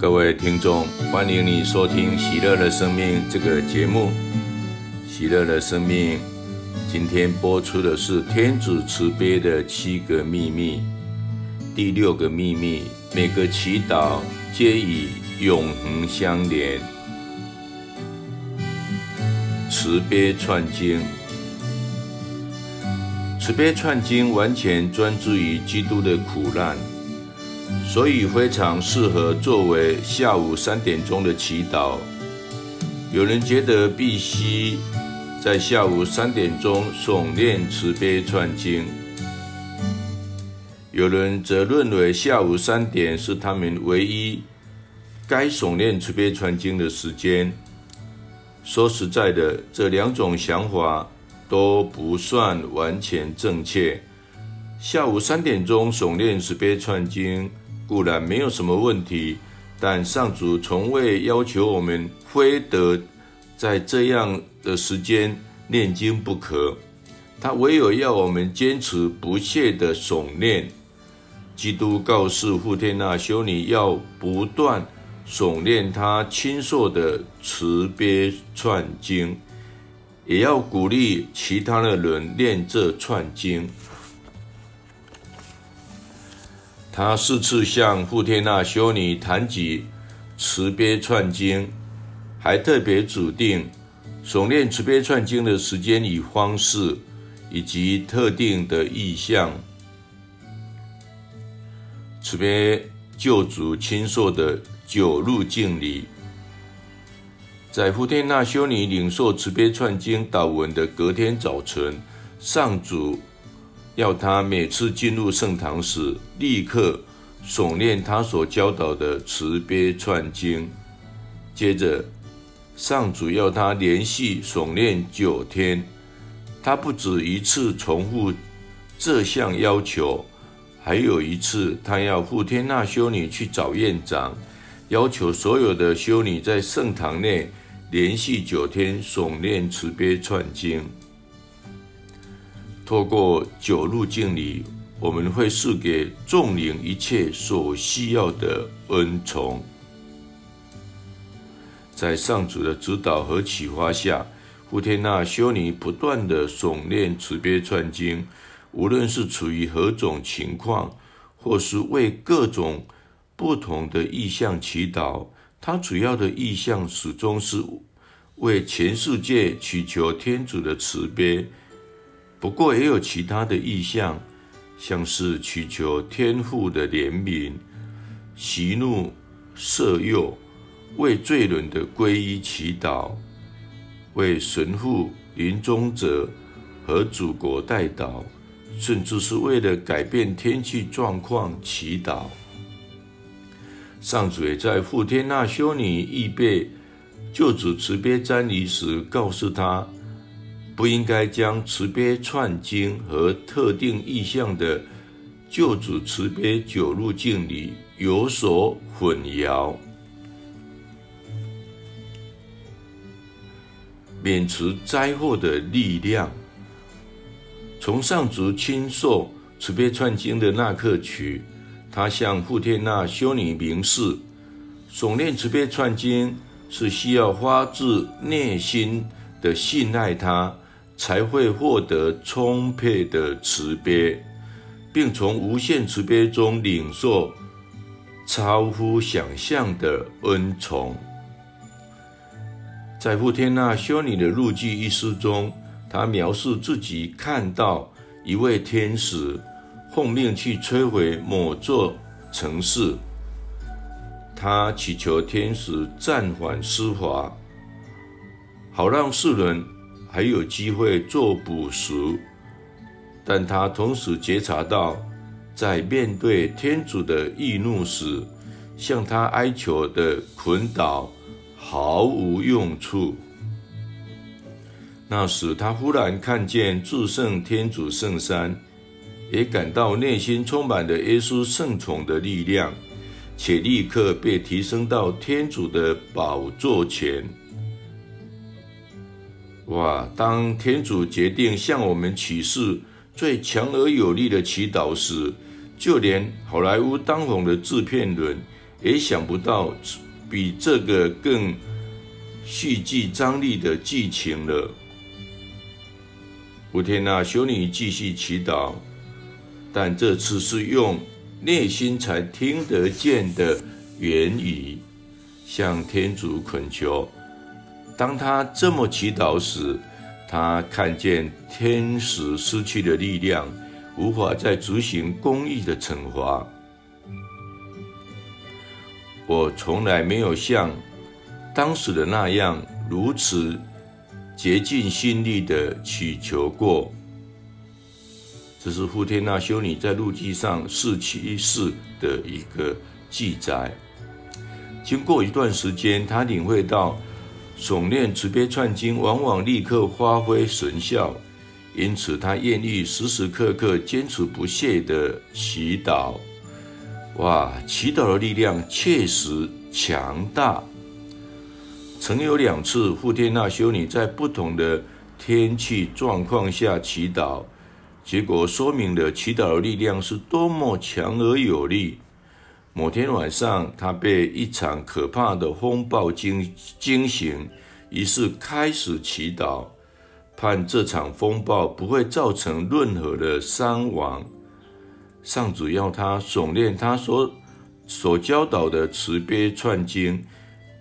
各位听众，欢迎你收听《喜乐的生命》这个节目。喜乐的生命，今天播出的是天主慈悲的七个秘密。第六个秘密，每个祈祷皆与永恒相连。慈悲串经，慈悲串经完全专注于基督的苦难。所以非常适合作为下午三点钟的祈祷。有人觉得必须在下午三点钟诵念慈悲串经，有人则认为下午三点是他们唯一该诵念慈悲串经的时间。说实在的，这两种想法都不算完全正确。下午三点钟诵念慈悲串经。固然没有什么问题，但上主从未要求我们非得在这样的时间念经不可。他唯有要我们坚持不懈的诵念。基督告示傅天娜修女要不断诵念他亲授的慈悲串经，也要鼓励其他的人念这串经。他四次向富天那修女谈及慈悲串经，还特别指定诵念慈悲串经的时间与方式，以及特定的意象。慈悲救主亲授的九路敬礼，在富天那修女领受慈悲串经祷文的隔天早晨，上主。要他每次进入圣堂时，立刻诵念他所教导的慈悲串经。接着，上主要他连续诵念九天。他不止一次重复这项要求，还有一次，他要傅天娜修女去找院长，要求所有的修女在圣堂内连续九天诵念慈悲串经。透过九路敬礼，我们会赐给众灵一切所需要的恩宠。在上主的指导和启发下，傅天娜修女不断地诵念慈悲串经，无论是处于何种情况，或是为各种不同的意向祈祷，她主要的意向始终是为全世界祈求天主的慈悲。不过也有其他的意向，像是祈求天父的怜悯、息怒赦宥、为罪人的皈依祈祷、为神父、临终者和祖国代祷，甚至是为了改变天气状况祈祷。上主也在傅天娜修女预备救主慈悲瞻礼时，告诉她。不应该将慈悲串经和特定意象的救主慈悲九路敬礼有所混淆。免除灾祸的力量，从上主亲授慈悲串经的那刻起，他向傅天娜修女明示，诵念慈悲串经是需要发自内心的信赖他。才会获得充沛的慈悲，并从无限慈悲中领受超乎想象的恩宠。在傅天娜修女的日记一书中，她描述自己看到一位天使奉命去摧毁某座城市，她祈求天使暂缓施法，好让世人。还有机会做补赎，但他同时觉察到，在面对天主的易怒时，向他哀求的捆绑毫无用处。那时，他忽然看见至圣天主圣山，也感到内心充满了耶稣圣宠的力量，且立刻被提升到天主的宝座前。哇！当天主决定向我们启示最强而有力的祈祷时，就连好莱坞当红的制片人也想不到比这个更蓄具张力的剧情了。古天娜修女继续祈祷，但这次是用内心才听得见的言语向天主恳求。当他这么祈祷时，他看见天使失去了力量，无法再执行公义的惩罚。我从来没有像当时的那样如此。竭尽心力的祈求过，这是傅天娜修女在路记上四七四的一个记载。经过一段时间，她领会到诵念慈悲串经往往立刻发挥神效，因此他愿意时时刻刻坚持不懈的祈祷。哇，祈祷的力量确实强大。曾有两次，傅天娜修女在不同的天气状况下祈祷，结果说明了祈祷的力量是多么强而有力。某天晚上，他被一场可怕的风暴惊惊醒，于是开始祈祷，盼这场风暴不会造成任何的伤亡。上主要他诵念他所所教导的慈悲串经。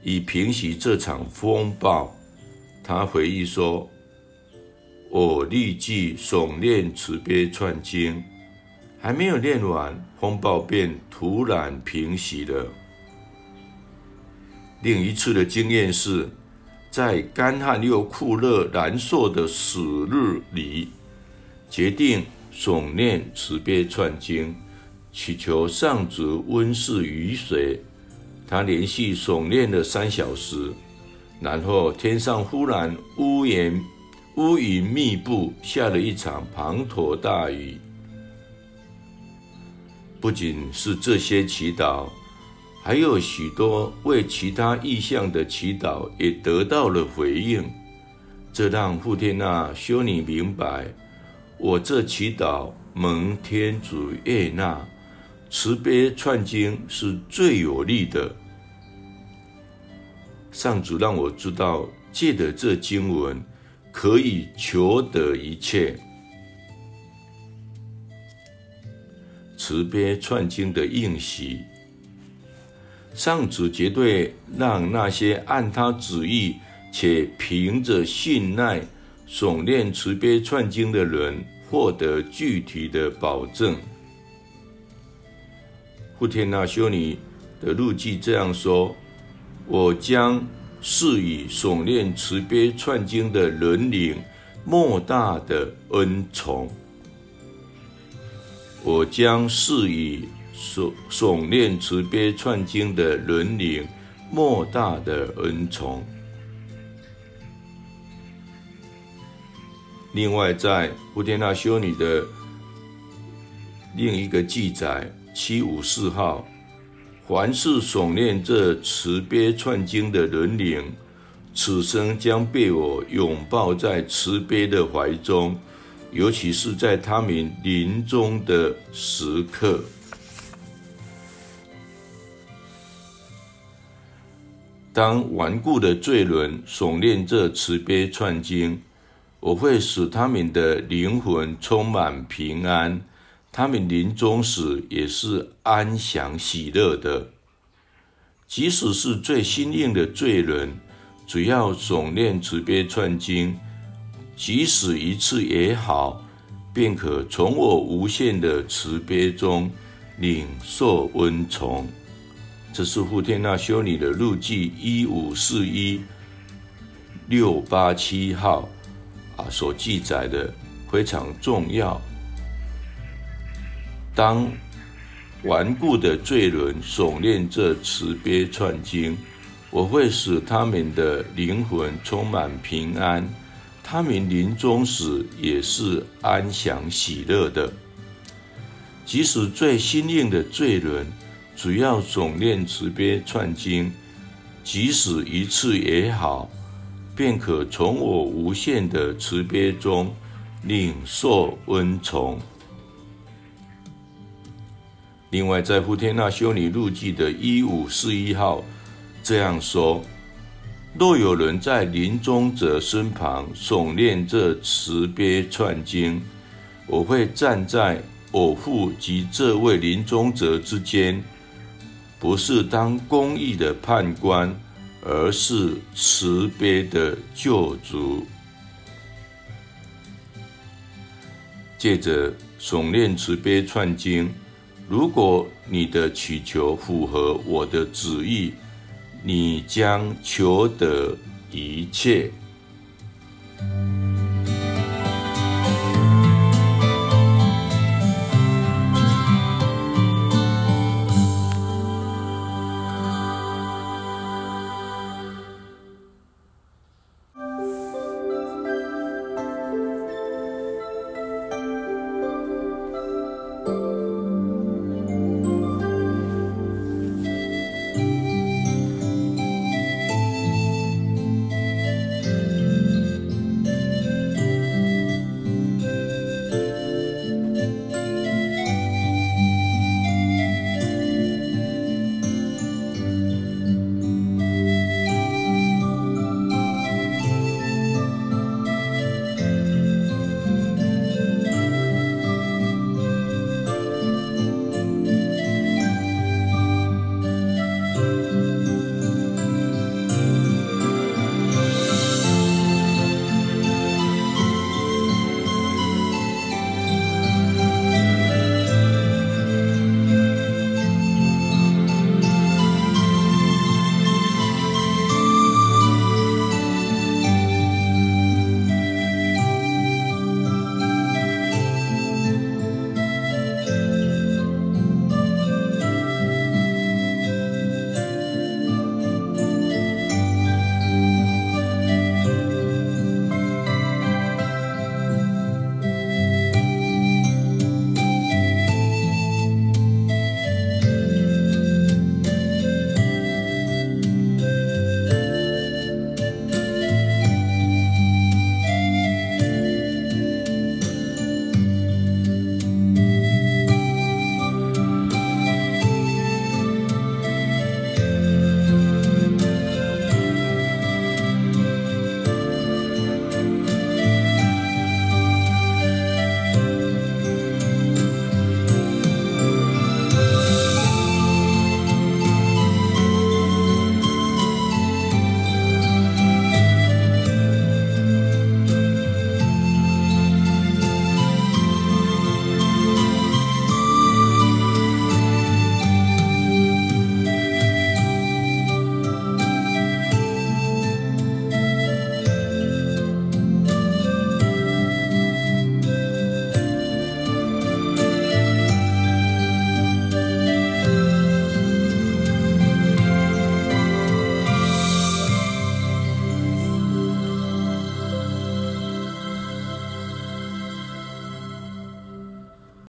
以平息这场风暴，他回忆说：“我立即诵念慈悲串经，还没有念完，风暴便突然平息了。”另一次的经验是，在干旱又酷热难受的死日里，决定诵念慈悲串经，祈求上主温赐雨水。他连续诵念了三小时，然后天上忽然乌云乌云密布，下了一场滂沱大雨。不仅是这些祈祷，还有许多为其他意向的祈祷也得到了回应。这让傅天娜修女明白，我这祈祷蒙天主悦纳。慈悲串经是最有力的。上主让我知道，借着这经文可以求得一切。慈悲串经的应许，上主绝对让那些按他旨意且凭着信赖诵念慈悲串经的人获得具体的保证。傅天那修女的日记这样说：“我将赐予诵念慈悲串经的人灵莫大的恩宠。我将是以诵诵念慈悲串经的人灵莫大的恩宠。另外，在布天娜修女的另一个记载。七五四号，凡是诵念这慈悲串经的人灵，此生将被我拥抱在慈悲的怀中，尤其是在他们临终的时刻。当顽固的罪人诵念这慈悲串经，我会使他们的灵魂充满平安。他们临终时也是安详喜乐的，即使是最心硬的罪人，只要诵念慈悲串经，即使一次也好，便可从我无限的慈悲中领受恩宠。这是富天娜修女的日记一五四一六八七号啊所记载的，非常重要。当顽固的罪人诵念这慈悲串经，我会使他们的灵魂充满平安，他们临终时也是安详喜乐的。即使最心硬的罪人，只要总念慈悲串经，即使一次也好，便可从我无限的慈悲中领受恩宠。另外，在富天那修女日记的一五四一号这样说：若有人在临终者身旁诵念这慈悲串经，我会站在我父及这位临终者之间，不是当公义的判官，而是慈悲的救主。借着诵念慈悲串经。如果你的祈求符合我的旨意，你将求得一切。